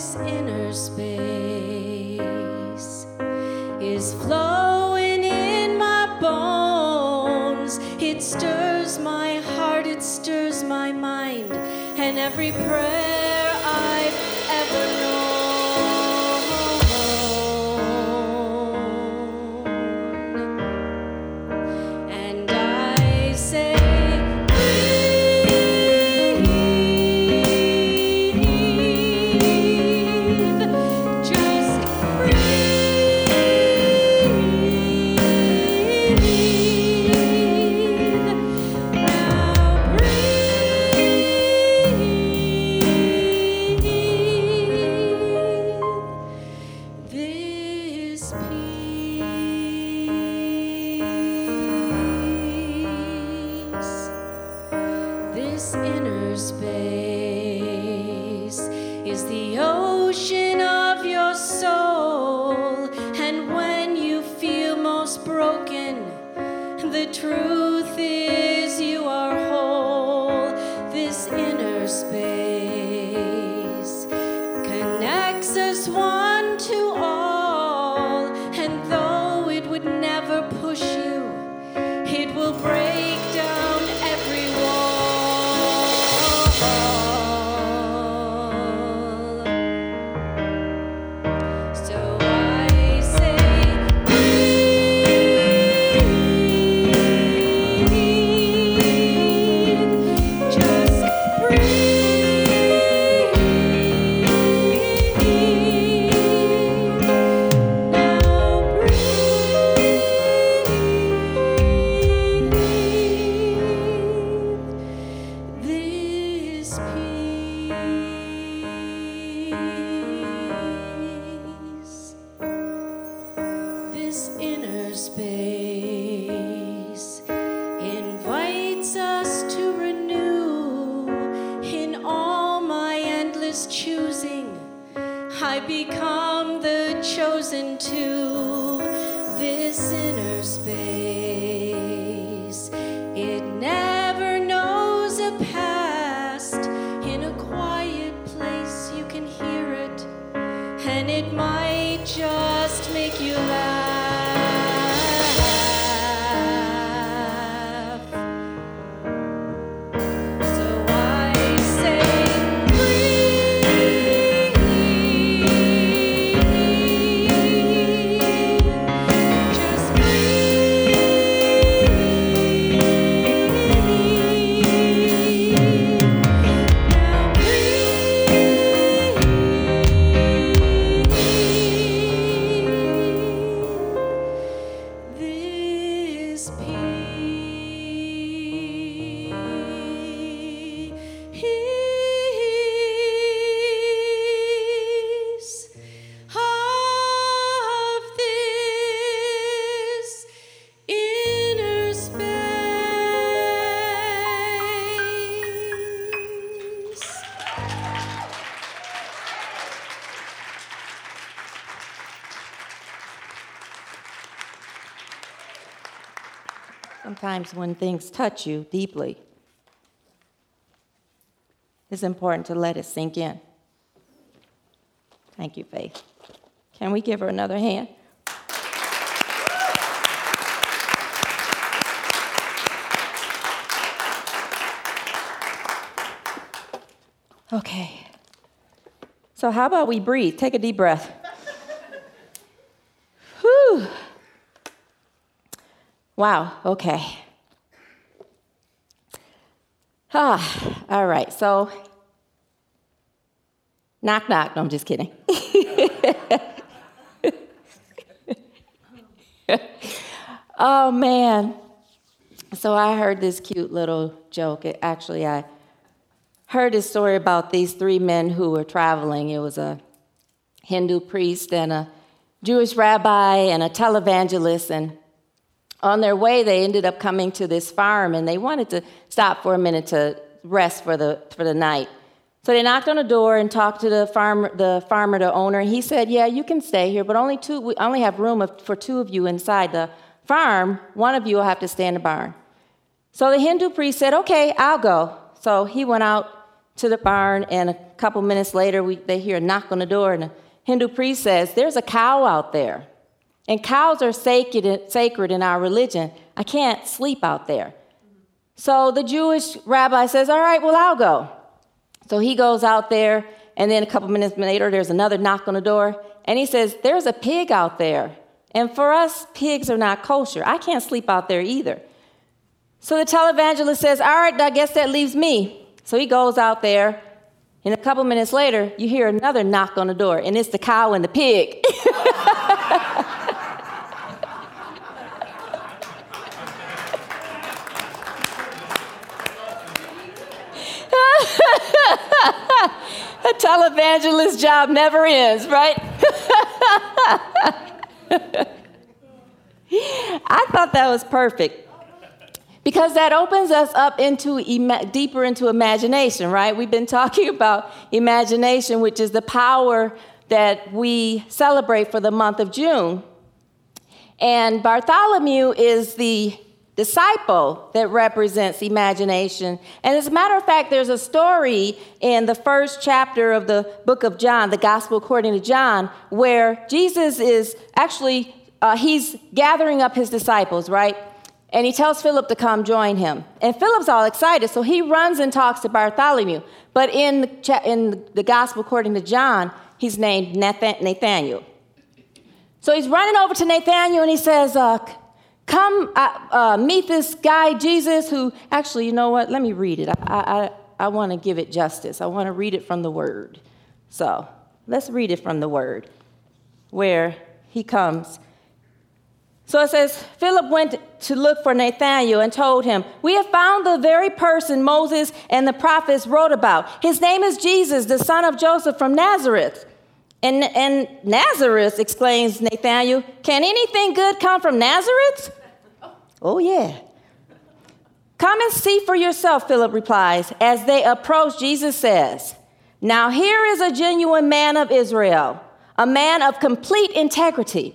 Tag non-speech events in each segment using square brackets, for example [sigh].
this inner space is flowing in my bones. It stirs my heart, it stirs my mind, and every prayer. Jesus, one to all. and it might just make you laugh. times when things touch you deeply, it's important to let it sink in. Thank you, Faith. Can we give her another hand? Okay. So, how about we breathe? Take a deep breath. Wow, okay. Ah, all right, so knock, knock. No, I'm just kidding. [laughs] oh, man. So I heard this cute little joke. It, actually, I heard this story about these three men who were traveling. It was a Hindu priest and a Jewish rabbi and a televangelist. And on their way, they ended up coming to this farm and they wanted to stop for a minute to rest for the, for the night. So they knocked on the door and talked to the farmer, the farmer, the owner. He said, "Yeah, you can stay here, but only two. We only have room for two of you inside the farm. One of you will have to stay in the barn." So the Hindu priest said, "Okay, I'll go." So he went out to the barn, and a couple minutes later, we, they hear a knock on the door, and the Hindu priest says, There's a cow out there. And cows are sacred, in our religion. I can't sleep out there. So the Jewish rabbi says, All right, well, I'll go. So he goes out there, and then a couple minutes later, there's another knock on the door, and he says, There's a pig out there. And for us, pigs are not kosher. I can't sleep out there either. So the televangelist says, All right, I guess that leaves me. So he goes out there, and a couple minutes later, you hear another knock on the door, and it's the cow and the pig. [laughs] [laughs] a televangelist job never ends, right? [laughs] I thought that was perfect. Because that opens us up into ima- deeper into imagination, right? We've been talking [laughs] about imagination, which is the power that we celebrate for the month of June. And Bartholomew is the disciple that represents imagination. And as a matter of fact, there's a story in the first chapter of the book of John, the Gospel according to John, where Jesus is actually uh, he's gathering up his disciples, right? And he tells Philip to come join him. And Philip's all excited, so he runs and talks to Bartholomew. But in the, in the gospel according to John, he's named Nathanael. So he's running over to Nathanael and he says, uh, Come uh, uh, meet this guy, Jesus, who actually, you know what? Let me read it. I, I, I want to give it justice. I want to read it from the word. So let's read it from the word where he comes so it says, Philip went to look for Nathanael and told him, We have found the very person Moses and the prophets wrote about. His name is Jesus, the son of Joseph from Nazareth. And, and Nazareth, exclaims Nathanael, can anything good come from Nazareth? Oh, yeah. Come and see for yourself, Philip replies. As they approach, Jesus says, Now here is a genuine man of Israel, a man of complete integrity.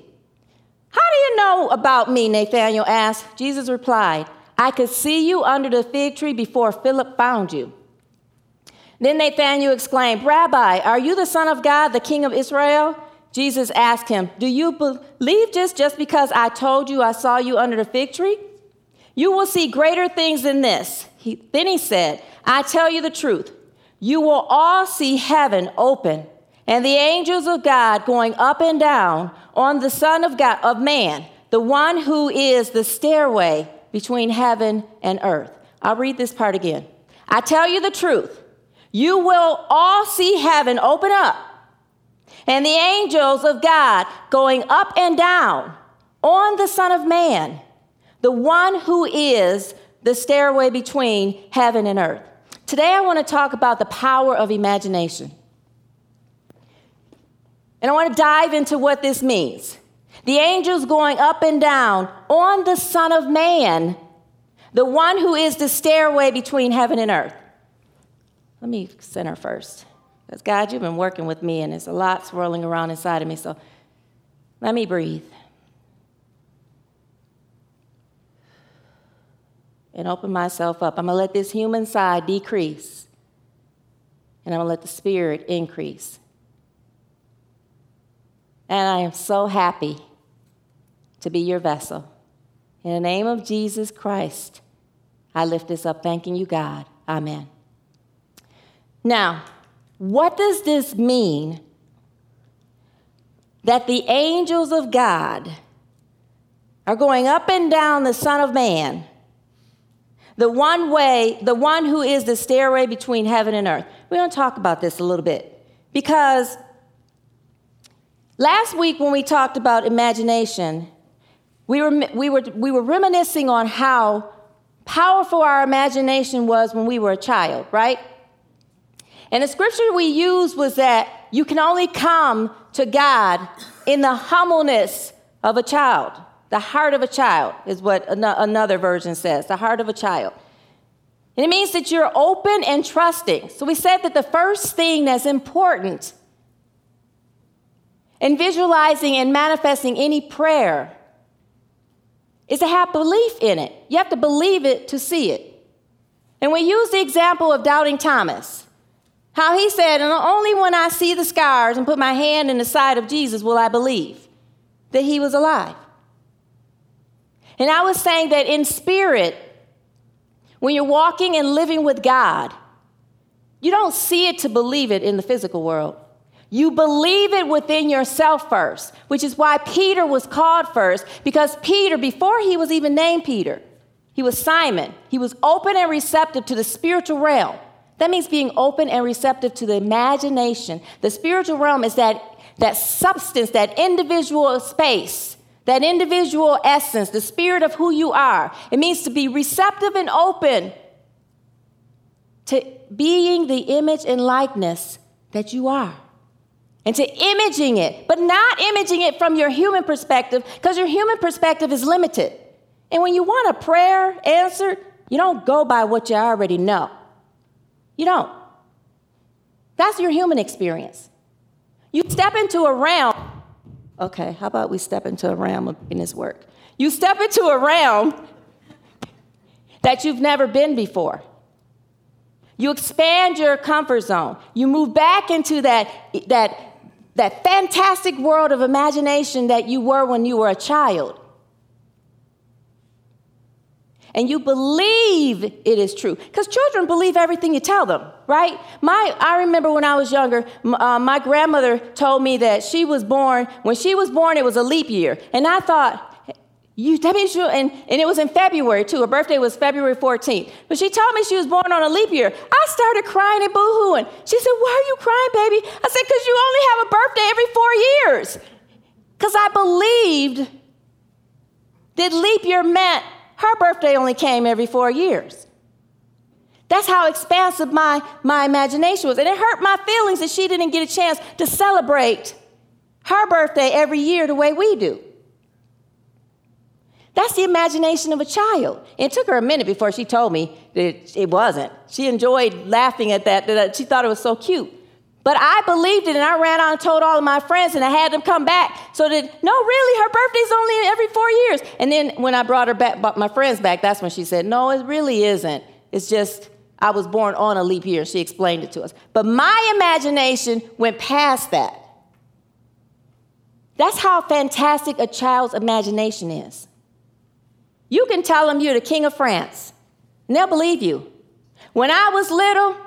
How do you know about me? Nathanael asked. Jesus replied, I could see you under the fig tree before Philip found you. Then Nathanael exclaimed, Rabbi, are you the Son of God, the King of Israel? Jesus asked him, Do you believe just, just because I told you I saw you under the fig tree? You will see greater things than this. He, then he said, I tell you the truth. You will all see heaven open and the angels of God going up and down on the Son of God of man, the one who is the stairway between heaven and earth. I'll read this part again. I tell you the truth. You will all see heaven open up and the angels of God going up and down on the Son of Man, the one who is the stairway between heaven and earth. Today, I want to talk about the power of imagination. And I want to dive into what this means. The angels going up and down on the Son of Man, the one who is the stairway between heaven and earth. Let me center first. Because, God, you've been working with me, and there's a lot swirling around inside of me, so let me breathe. And open myself up. I'm going to let this human side decrease, and I'm going to let the spirit increase. And I am so happy to be your vessel. In the name of Jesus Christ, I lift this up, thanking you, God. Amen. Now, what does this mean that the angels of God are going up and down the Son of Man, the one way, the one who is the stairway between heaven and earth? We're going to talk about this a little bit because last week when we talked about imagination, we were, we were, we were reminiscing on how powerful our imagination was when we were a child, right? And the scripture we used was that you can only come to God in the humbleness of a child. The heart of a child is what another version says, the heart of a child. And it means that you're open and trusting. So we said that the first thing that's important in visualizing and manifesting any prayer is to have belief in it. You have to believe it to see it. And we use the example of doubting Thomas. How he said, and only when I see the scars and put my hand in the side of Jesus will I believe that he was alive. And I was saying that in spirit, when you're walking and living with God, you don't see it to believe it in the physical world. You believe it within yourself first, which is why Peter was called first, because Peter, before he was even named Peter, he was Simon. He was open and receptive to the spiritual realm. That means being open and receptive to the imagination. The spiritual realm is that, that substance, that individual space, that individual essence, the spirit of who you are. It means to be receptive and open to being the image and likeness that you are and to imaging it, but not imaging it from your human perspective because your human perspective is limited. And when you want a prayer answered, you don't go by what you already know. You don't. That's your human experience. You step into a realm. Okay, how about we step into a realm of making this work? You step into a realm that you've never been before. You expand your comfort zone. You move back into that, that that fantastic world of imagination that you were when you were a child. And you believe it is true. Because children believe everything you tell them, right? My, I remember when I was younger, uh, my grandmother told me that she was born, when she was born, it was a leap year. And I thought, you, that means you, and, and it was in February too. Her birthday was February 14th. But she told me she was born on a leap year. I started crying and boo-hooing. She said, Why are you crying, baby? I said, Because you only have a birthday every four years. Because I believed that leap year meant her birthday only came every four years. That's how expansive my, my imagination was. And it hurt my feelings that she didn't get a chance to celebrate her birthday every year the way we do. That's the imagination of a child. It took her a minute before she told me that it wasn't. She enjoyed laughing at that, that she thought it was so cute. But I believed it and I ran out and told all of my friends and I had them come back so that, no, really, her birthday's only every four years. And then when I brought her back, my friends back, that's when she said, no, it really isn't. It's just, I was born on a leap year. She explained it to us. But my imagination went past that. That's how fantastic a child's imagination is. You can tell them you're the king of France, and they'll believe you. When I was little,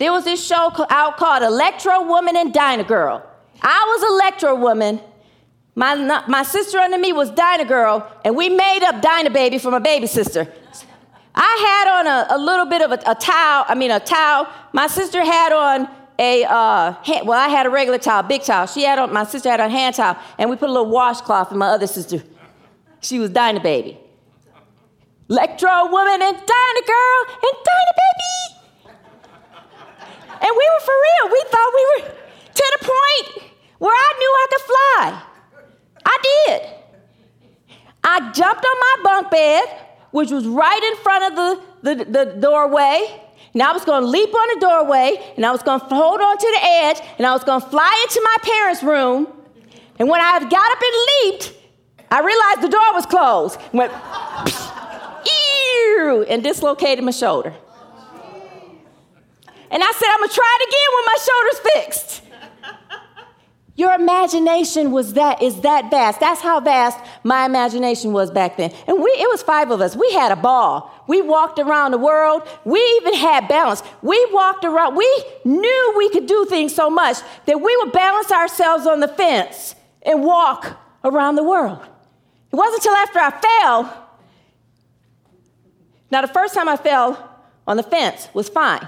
there was this show out called Electra Woman and Dyna Girl. I was Electro Woman. My, my sister under me was Dyna Girl, and we made up Dyna Baby for my baby sister. I had on a, a little bit of a, a, towel, I mean, a towel. My sister had on a, uh, hand, well, I had a regular towel, big towel. She had on, my sister had on a hand towel, and we put a little washcloth in my other sister. She was Dyna Baby. Electra woman and Dyna girl and Dyna Baby. And we were for real. We thought we were to the point where I knew I could fly. I did. I jumped on my bunk bed, which was right in front of the, the, the doorway. And I was going to leap on the doorway, and I was going to hold on to the edge, and I was going to fly into my parents' room. And when I got up and leaped, I realized the door was closed. Went, [laughs] ew, and dislocated my shoulder. And I said, I'm gonna try it again when my shoulder's fixed. [laughs] Your imagination was that is that vast. That's how vast my imagination was back then. And we it was five of us. We had a ball. We walked around the world. We even had balance. We walked around. We knew we could do things so much that we would balance ourselves on the fence and walk around the world. It wasn't until after I fell. Now the first time I fell on the fence was fine.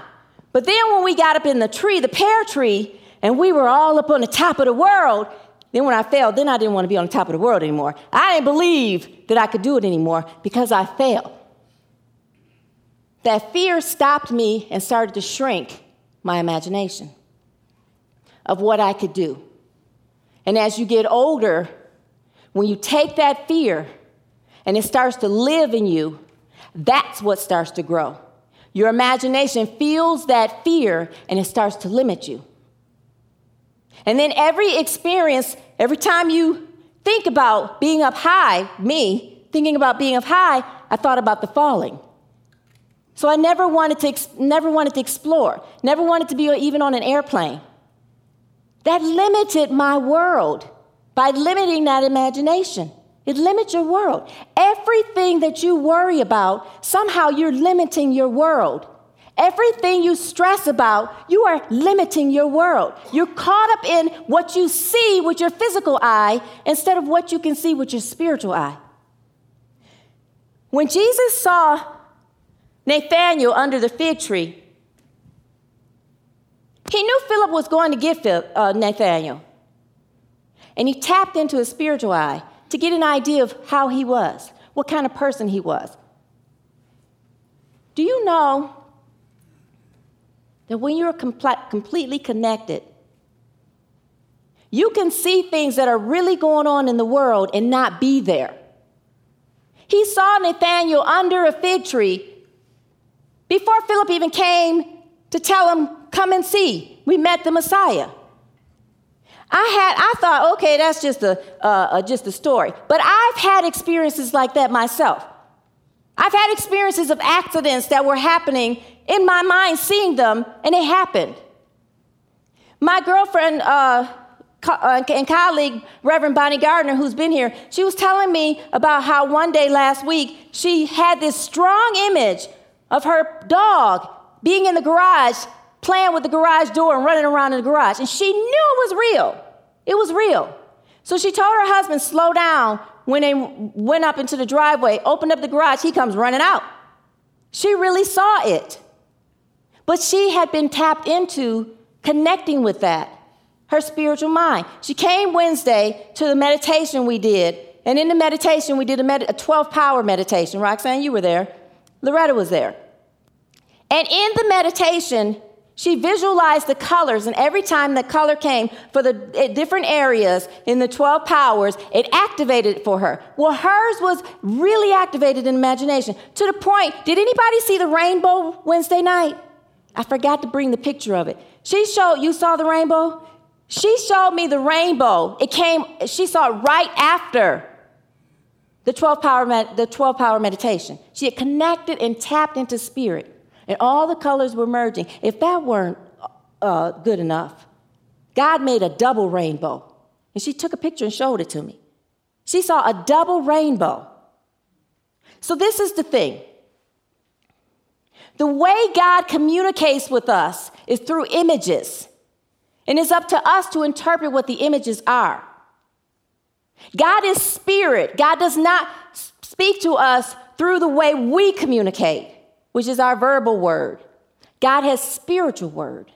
But then when we got up in the tree, the pear tree, and we were all up on the top of the world. Then when I failed, then I didn't want to be on the top of the world anymore. I didn't believe that I could do it anymore because I failed. That fear stopped me and started to shrink my imagination of what I could do. And as you get older, when you take that fear and it starts to live in you, that's what starts to grow. Your imagination feels that fear and it starts to limit you. And then every experience, every time you think about being up high, me thinking about being up high, I thought about the falling. So I never wanted to, never wanted to explore, never wanted to be even on an airplane. That limited my world by limiting that imagination. It limits your world. Everything that you worry about, somehow you're limiting your world. Everything you stress about, you are limiting your world. You're caught up in what you see with your physical eye instead of what you can see with your spiritual eye. When Jesus saw Nathanael under the fig tree, he knew Philip was going to get uh, Nathanael. And he tapped into his spiritual eye to get an idea of how he was, what kind of person he was. Do you know that when you're completely connected, you can see things that are really going on in the world and not be there. He saw Nathanael under a fig tree before Philip even came to tell him, Come and see. We met the Messiah. I had, I thought, okay, that's just a, uh, just a story. But I've had experiences like that myself. I've had experiences of accidents that were happening in my mind seeing them, and it happened. My girlfriend uh, uh, and colleague, Reverend Bonnie Gardner, who's been here, she was telling me about how one day last week she had this strong image of her dog being in the garage, playing with the garage door and running around in the garage. And she knew it was real. It was real. So she told her husband, slow down. When they went up into the driveway, opened up the garage, he comes running out. She really saw it. But she had been tapped into connecting with that, her spiritual mind. She came Wednesday to the meditation we did. And in the meditation, we did a, med- a 12 power meditation. Roxanne, you were there. Loretta was there. And in the meditation, she visualized the colors, and every time the color came for the eh, different areas in the 12 powers, it activated it for her. Well, hers was really activated in imagination to the point did anybody see the rainbow Wednesday night? I forgot to bring the picture of it. She showed, you saw the rainbow? She showed me the rainbow. It came, she saw it right after the 12 power, the 12 power meditation. She had connected and tapped into spirit, and all the colors were merging. If that weren't uh, good enough, God made a double rainbow. And she took a picture and showed it to me. She saw a double rainbow. So, this is the thing the way God communicates with us is through images, and it's up to us to interpret what the images are. God is spirit. God does not speak to us through the way we communicate, which is our verbal word. God has spiritual word.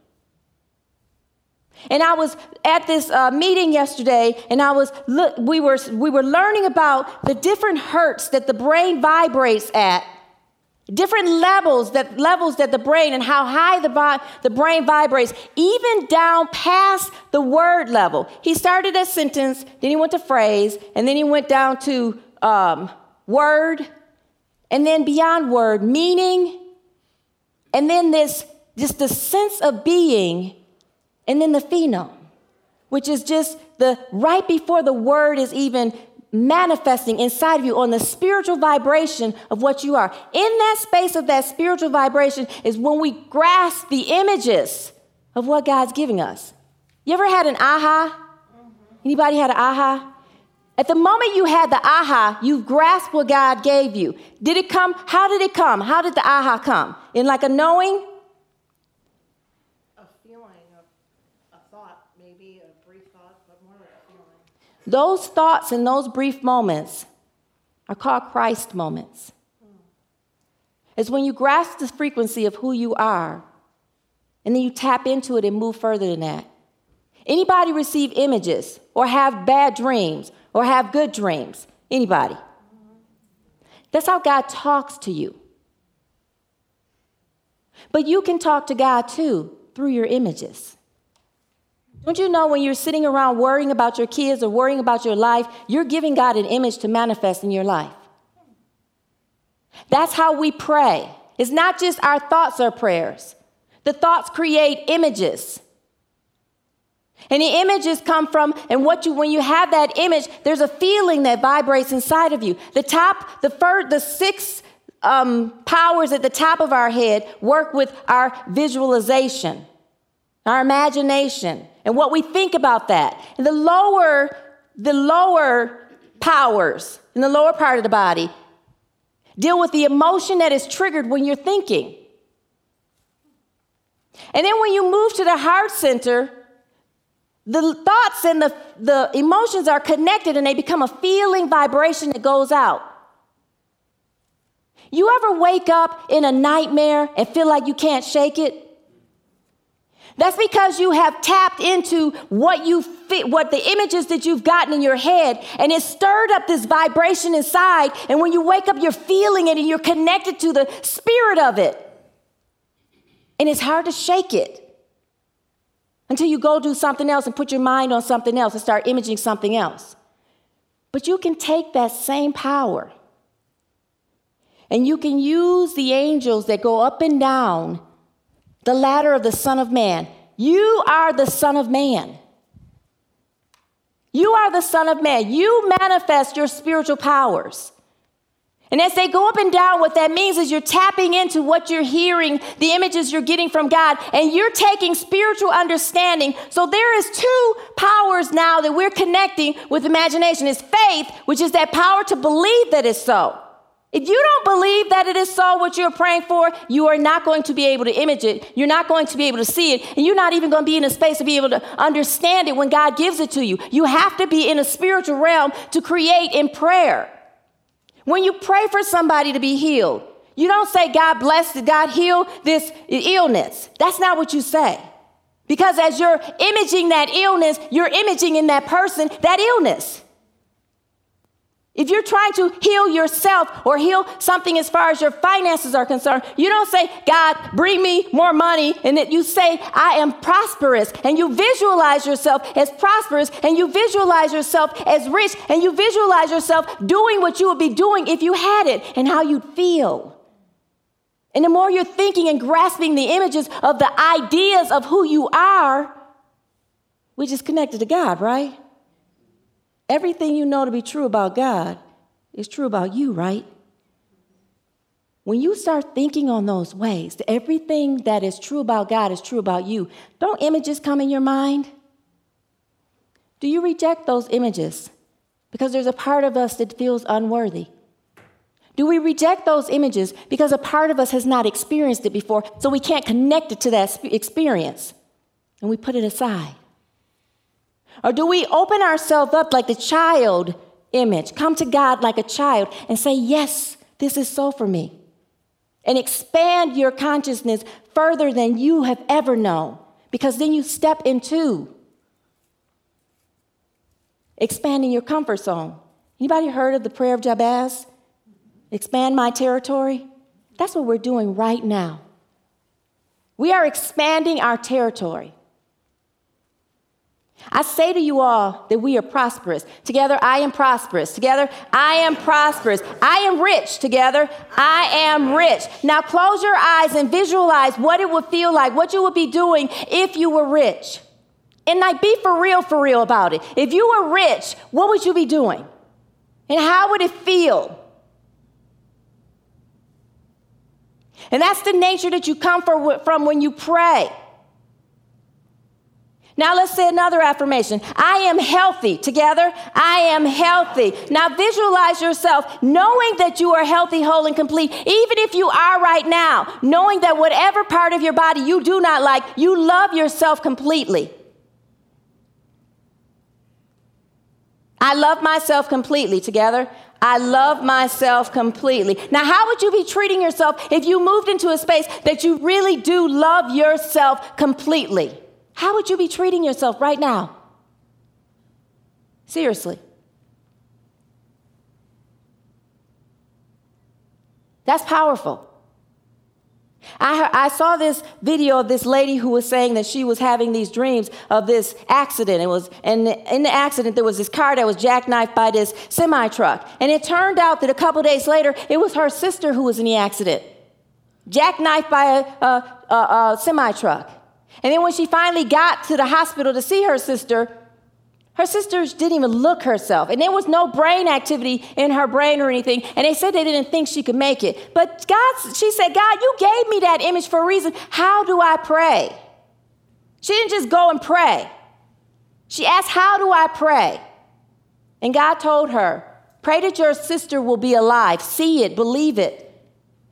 And I was at this uh, meeting yesterday, and I was we were we were learning about the different hertz that the brain vibrates at different levels that levels that the brain and how high the, the brain vibrates even down past the word level he started a sentence then he went to phrase and then he went down to um, word and then beyond word meaning and then this just the sense of being and then the phenom, which is just the right before the word is even manifesting inside of you on the spiritual vibration of what you are. In that space of that spiritual vibration is when we grasp the images of what God's giving us. You ever had an aha? Anybody had an aha? At the moment you had the aha, you grasped what God gave you. Did it come? How did it come? How did the aha come? In like a knowing? A feeling, a, a thought, maybe a brief thought, but more like a feeling. Those thoughts and those brief moments are called Christ moments. Hmm. It's when you grasp the frequency of who you are and then you tap into it and move further than that. Anybody receive images or have bad dreams or have good dreams? Anybody? That's how God talks to you. But you can talk to God too through your images. Don't you know when you're sitting around worrying about your kids or worrying about your life, you're giving God an image to manifest in your life? That's how we pray. It's not just our thoughts are prayers, the thoughts create images. And the images come from, and what you, when you have that image, there's a feeling that vibrates inside of you. The top, the first, the six um, powers at the top of our head work with our visualization, our imagination, and what we think about that. And the lower, the lower powers in the lower part of the body deal with the emotion that is triggered when you're thinking. And then when you move to the heart center, the thoughts and the, the emotions are connected and they become a feeling vibration that goes out. You ever wake up in a nightmare and feel like you can't shake it? That's because you have tapped into what you fit, what the images that you've gotten in your head, and it stirred up this vibration inside. And when you wake up, you're feeling it and you're connected to the spirit of it. And it's hard to shake it until you go do something else and put your mind on something else and start imaging something else. But you can take that same power and you can use the angels that go up and down the ladder of the Son of Man. You are the Son of Man. You are the Son of Man. You manifest your spiritual powers. And as they go up and down, what that means is you're tapping into what you're hearing, the images you're getting from God, and you're taking spiritual understanding. So there is two powers now that we're connecting with imagination. Is faith, which is that power to believe that it's so. If you don't believe that it is so what you're praying for, you are not going to be able to image it. You're not going to be able to see it. And you're not even going to be in a space to be able to understand it when God gives it to you. You have to be in a spiritual realm to create in prayer. When you pray for somebody to be healed, you don't say, God bless, God heal this illness. That's not what you say. Because as you're imaging that illness, you're imaging in that person that illness. If you're trying to heal yourself or heal something as far as your finances are concerned, you don't say, God, bring me more money. And that you say, I am prosperous. And you visualize yourself as prosperous and you visualize yourself as rich and you visualize yourself doing what you would be doing if you had it and how you'd feel. And the more you're thinking and grasping the images of the ideas of who you are, which is connected to God, right? Everything you know to be true about God is true about you, right? When you start thinking on those ways, everything that is true about God is true about you, don't images come in your mind? Do you reject those images because there's a part of us that feels unworthy? Do we reject those images because a part of us has not experienced it before, so we can't connect it to that experience and we put it aside? Or do we open ourselves up like the child image, come to God like a child and say, Yes, this is so for me? And expand your consciousness further than you have ever known, because then you step into expanding your comfort zone. Anybody heard of the prayer of Jabez? Expand my territory? That's what we're doing right now. We are expanding our territory. I say to you all that we are prosperous. Together, I am prosperous. Together, I am prosperous. I am rich. Together, I am rich. Now, close your eyes and visualize what it would feel like, what you would be doing if you were rich. And like, be for real, for real about it. If you were rich, what would you be doing? And how would it feel? And that's the nature that you come from when you pray. Now let's say another affirmation. I am healthy. Together, I am healthy. Now visualize yourself knowing that you are healthy, whole, and complete, even if you are right now, knowing that whatever part of your body you do not like, you love yourself completely. I love myself completely. Together, I love myself completely. Now, how would you be treating yourself if you moved into a space that you really do love yourself completely? How would you be treating yourself right now? Seriously. That's powerful. I, I, saw this video of this lady who was saying that she was having these dreams of this accident. It was, and in the accident, there was this car that was jackknifed by this semi truck. And it turned out that a couple days later, it was her sister who was in the accident, jackknifed by a, a, a, a semi truck. And then when she finally got to the hospital to see her sister, her sister didn't even look herself. And there was no brain activity in her brain or anything. And they said they didn't think she could make it. But God, she said, God, you gave me that image for a reason. How do I pray? She didn't just go and pray. She asked, How do I pray? And God told her, Pray that your sister will be alive. See it, believe it.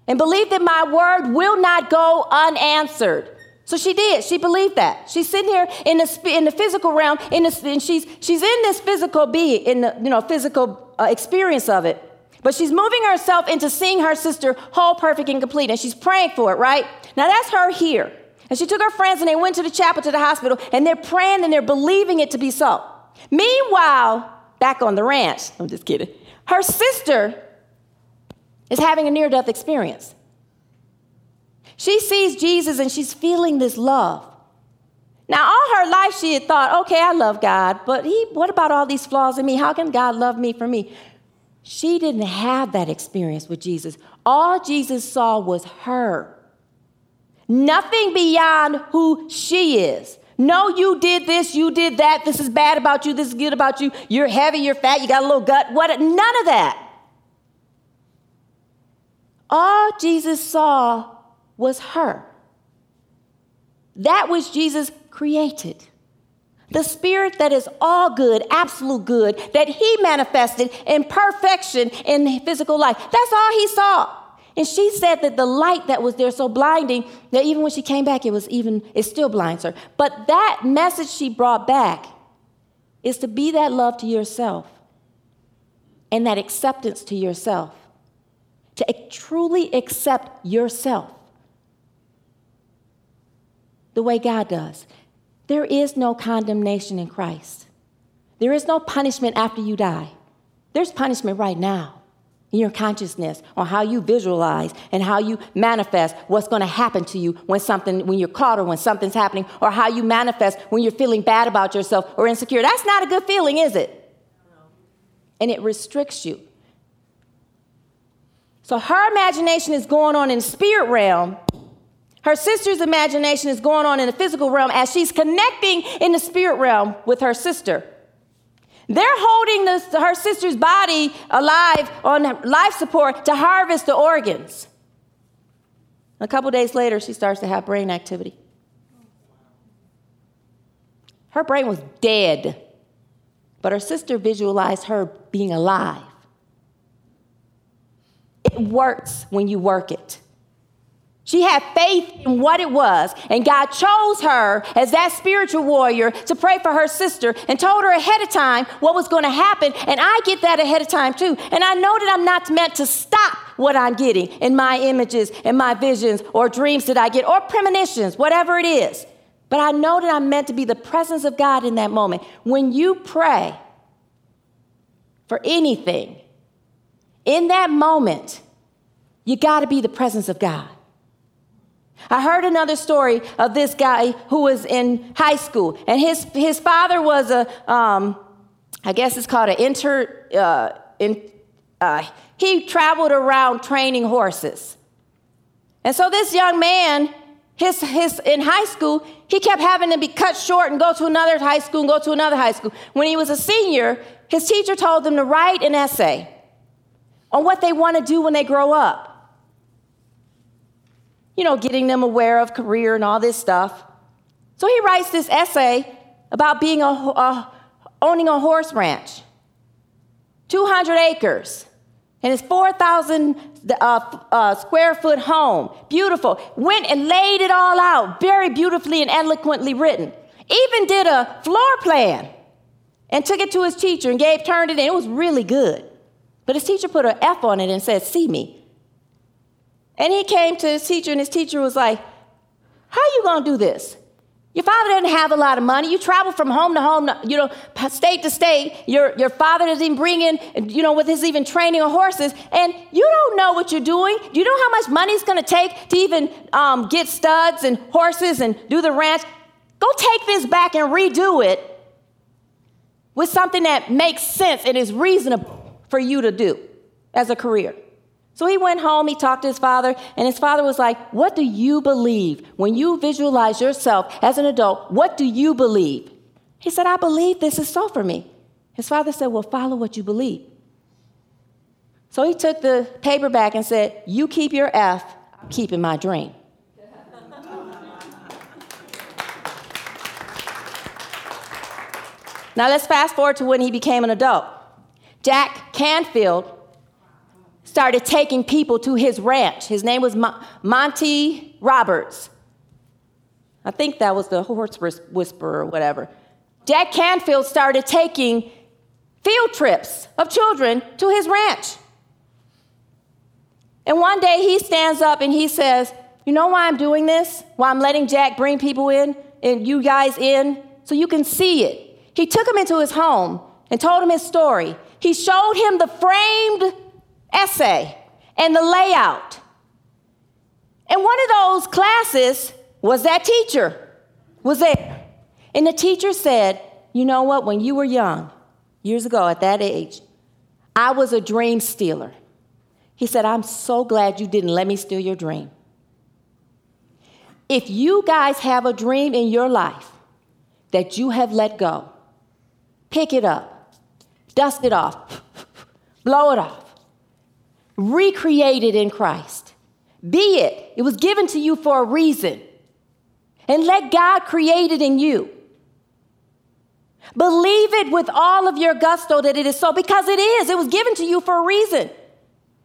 And believe that my word will not go unanswered. So she did. She believed that. She's sitting here in the, in the physical realm, in the, and she's, she's in this physical being, in the you know, physical uh, experience of it. But she's moving herself into seeing her sister whole, perfect, and complete. And she's praying for it, right? Now that's her here. And she took her friends and they went to the chapel, to the hospital, and they're praying and they're believing it to be so. Meanwhile, back on the ranch, I'm just kidding, her sister is having a near death experience. She sees Jesus and she's feeling this love. Now, all her life, she had thought, okay, I love God, but he, what about all these flaws in me? How can God love me for me? She didn't have that experience with Jesus. All Jesus saw was her. Nothing beyond who she is. No, you did this, you did that, this is bad about you, this is good about you, you're heavy, you're fat, you got a little gut, what? None of that. All Jesus saw was her. That which Jesus created. The spirit that is all good, absolute good, that he manifested in perfection in physical life. That's all he saw. And she said that the light that was there so blinding that even when she came back, it was even, it still blinds her. But that message she brought back is to be that love to yourself and that acceptance to yourself, to truly accept yourself the way God does. There is no condemnation in Christ. There is no punishment after you die. There's punishment right now in your consciousness on how you visualize and how you manifest what's going to happen to you when something when you're caught or when something's happening or how you manifest when you're feeling bad about yourself or insecure. That's not a good feeling, is it? And it restricts you. So her imagination is going on in spirit realm her sister's imagination is going on in the physical realm as she's connecting in the spirit realm with her sister. They're holding her sister's body alive on life support to harvest the organs. A couple days later, she starts to have brain activity. Her brain was dead, but her sister visualized her being alive. It works when you work it. She had faith in what it was, and God chose her as that spiritual warrior to pray for her sister and told her ahead of time what was going to happen. And I get that ahead of time too. And I know that I'm not meant to stop what I'm getting in my images and my visions or dreams that I get or premonitions, whatever it is. But I know that I'm meant to be the presence of God in that moment. When you pray for anything, in that moment, you got to be the presence of God. I heard another story of this guy who was in high school, and his, his father was a, um, I guess it's called an inter, uh, in, uh, he traveled around training horses. And so this young man, his, his, in high school, he kept having to be cut short and go to another high school and go to another high school. When he was a senior, his teacher told him to write an essay on what they want to do when they grow up you know, getting them aware of career and all this stuff. So he writes this essay about being a, a owning a horse ranch, 200 acres, and his 4,000 uh, uh, square foot home, beautiful. Went and laid it all out, very beautifully and eloquently written. Even did a floor plan and took it to his teacher and gave turned it in. It was really good. But his teacher put an F on it and said, "See me." And he came to his teacher, and his teacher was like, "How are you gonna do this? Your father doesn't have a lot of money. You travel from home to home, you know, state to state. Your, your father doesn't even bring in, you know, with his even training of horses, and you don't know what you're doing. Do you know how much money it's going to take to even um, get studs and horses and do the ranch? Go take this back and redo it with something that makes sense and is reasonable for you to do as a career. So he went home, he talked to his father, and his father was like, What do you believe? When you visualize yourself as an adult, what do you believe? He said, I believe this is so for me. His father said, Well, follow what you believe. So he took the paper back and said, You keep your F, I'm keeping my dream. now let's fast forward to when he became an adult. Jack Canfield started taking people to his ranch. His name was Mo- Monty Roberts. I think that was the horse whisperer or whatever. Jack Canfield started taking field trips of children to his ranch. And one day he stands up and he says, You know why I'm doing this? Why I'm letting Jack bring people in and you guys in? So you can see it. He took him into his home and told him his story. He showed him the framed essay and the layout. And one of those classes was that teacher was there. And the teacher said, You know what? When you were young, years ago at that age, I was a dream stealer. He said, I'm so glad you didn't let me steal your dream. If you guys have a dream in your life that you have let go, pick it up, dust it off, [laughs] blow it off recreated in Christ. Be it, it was given to you for a reason. And let God create it in you. Believe it with all of your gusto that it is so, because it is. It was given to you for a reason.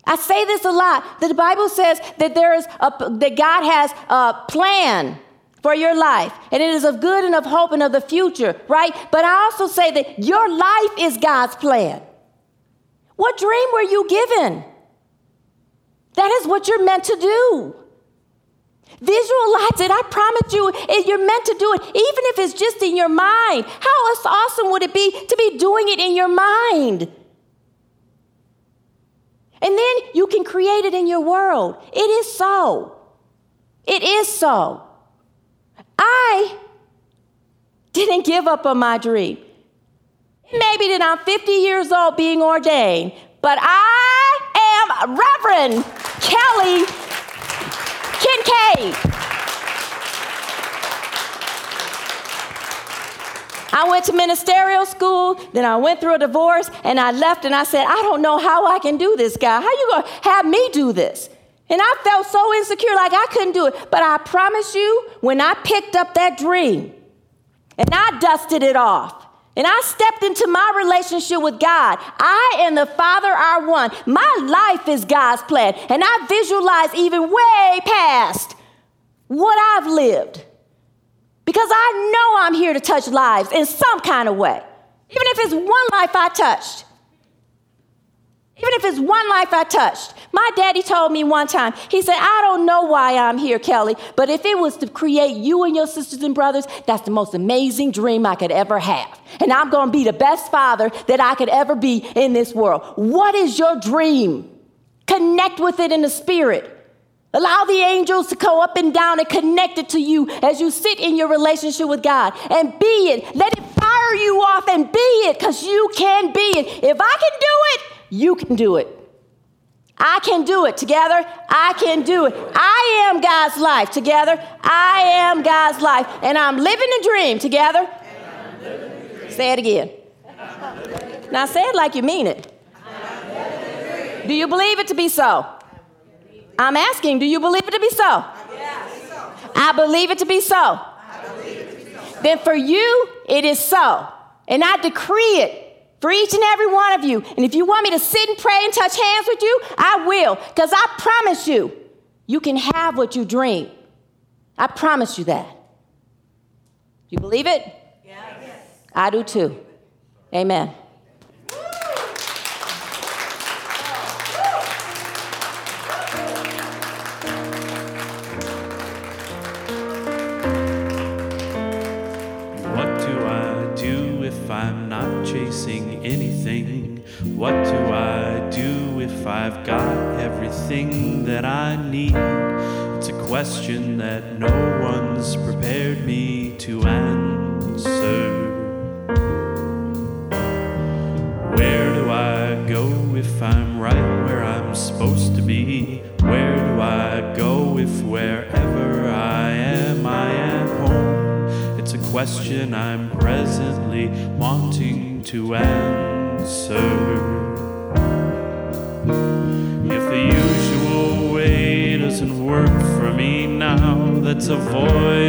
I say this a lot. The Bible says that there is a, that God has a plan for your life, and it is of good and of hope and of the future, right? But I also say that your life is God's plan. What dream were you given? That is what you're meant to do. Visualize it. I promise you, you're meant to do it, even if it's just in your mind. How awesome would it be to be doing it in your mind? And then you can create it in your world. It is so. It is so. I didn't give up on my dream. Maybe that I'm 50 years old being ordained, but I Reverend Kelly Kincaid. I went to ministerial school, then I went through a divorce, and I left and I said, I don't know how I can do this, God. How you gonna have me do this? And I felt so insecure, like I couldn't do it. But I promise you, when I picked up that dream and I dusted it off, and I stepped into my relationship with God. I and the Father are one. My life is God's plan. And I visualize even way past what I've lived. Because I know I'm here to touch lives in some kind of way. Even if it's one life I touched. Even if it's one life I touched. My daddy told me one time, he said, I don't know why I'm here, Kelly, but if it was to create you and your sisters and brothers, that's the most amazing dream I could ever have. And I'm going to be the best father that I could ever be in this world. What is your dream? Connect with it in the spirit. Allow the angels to go up and down and connect it to you as you sit in your relationship with God and be it. Let it fire you off and be it because you can be it. If I can do it, you can do it. I can do it. Together, I can do it. I am God's life. Together, I am God's life. And I'm living the dream. Together, dream. say it again. Now say it like you mean it. Do you believe it to be so? I'm asking, do you believe it to be so? I believe it to be so. Then for you, it is so. And I decree it for each and every one of you. And if you want me to sit and pray and touch hands with you, I will, because I promise you, you can have what you dream. I promise you that. You believe it? Yes. I do too. Amen. everything that I need. It's a question that no one's prepared me to answer. Where do I go if I'm right where I'm supposed to be? Where do I go if wherever I am I am home? It's a question I'm presently wanting to answer. it's a void.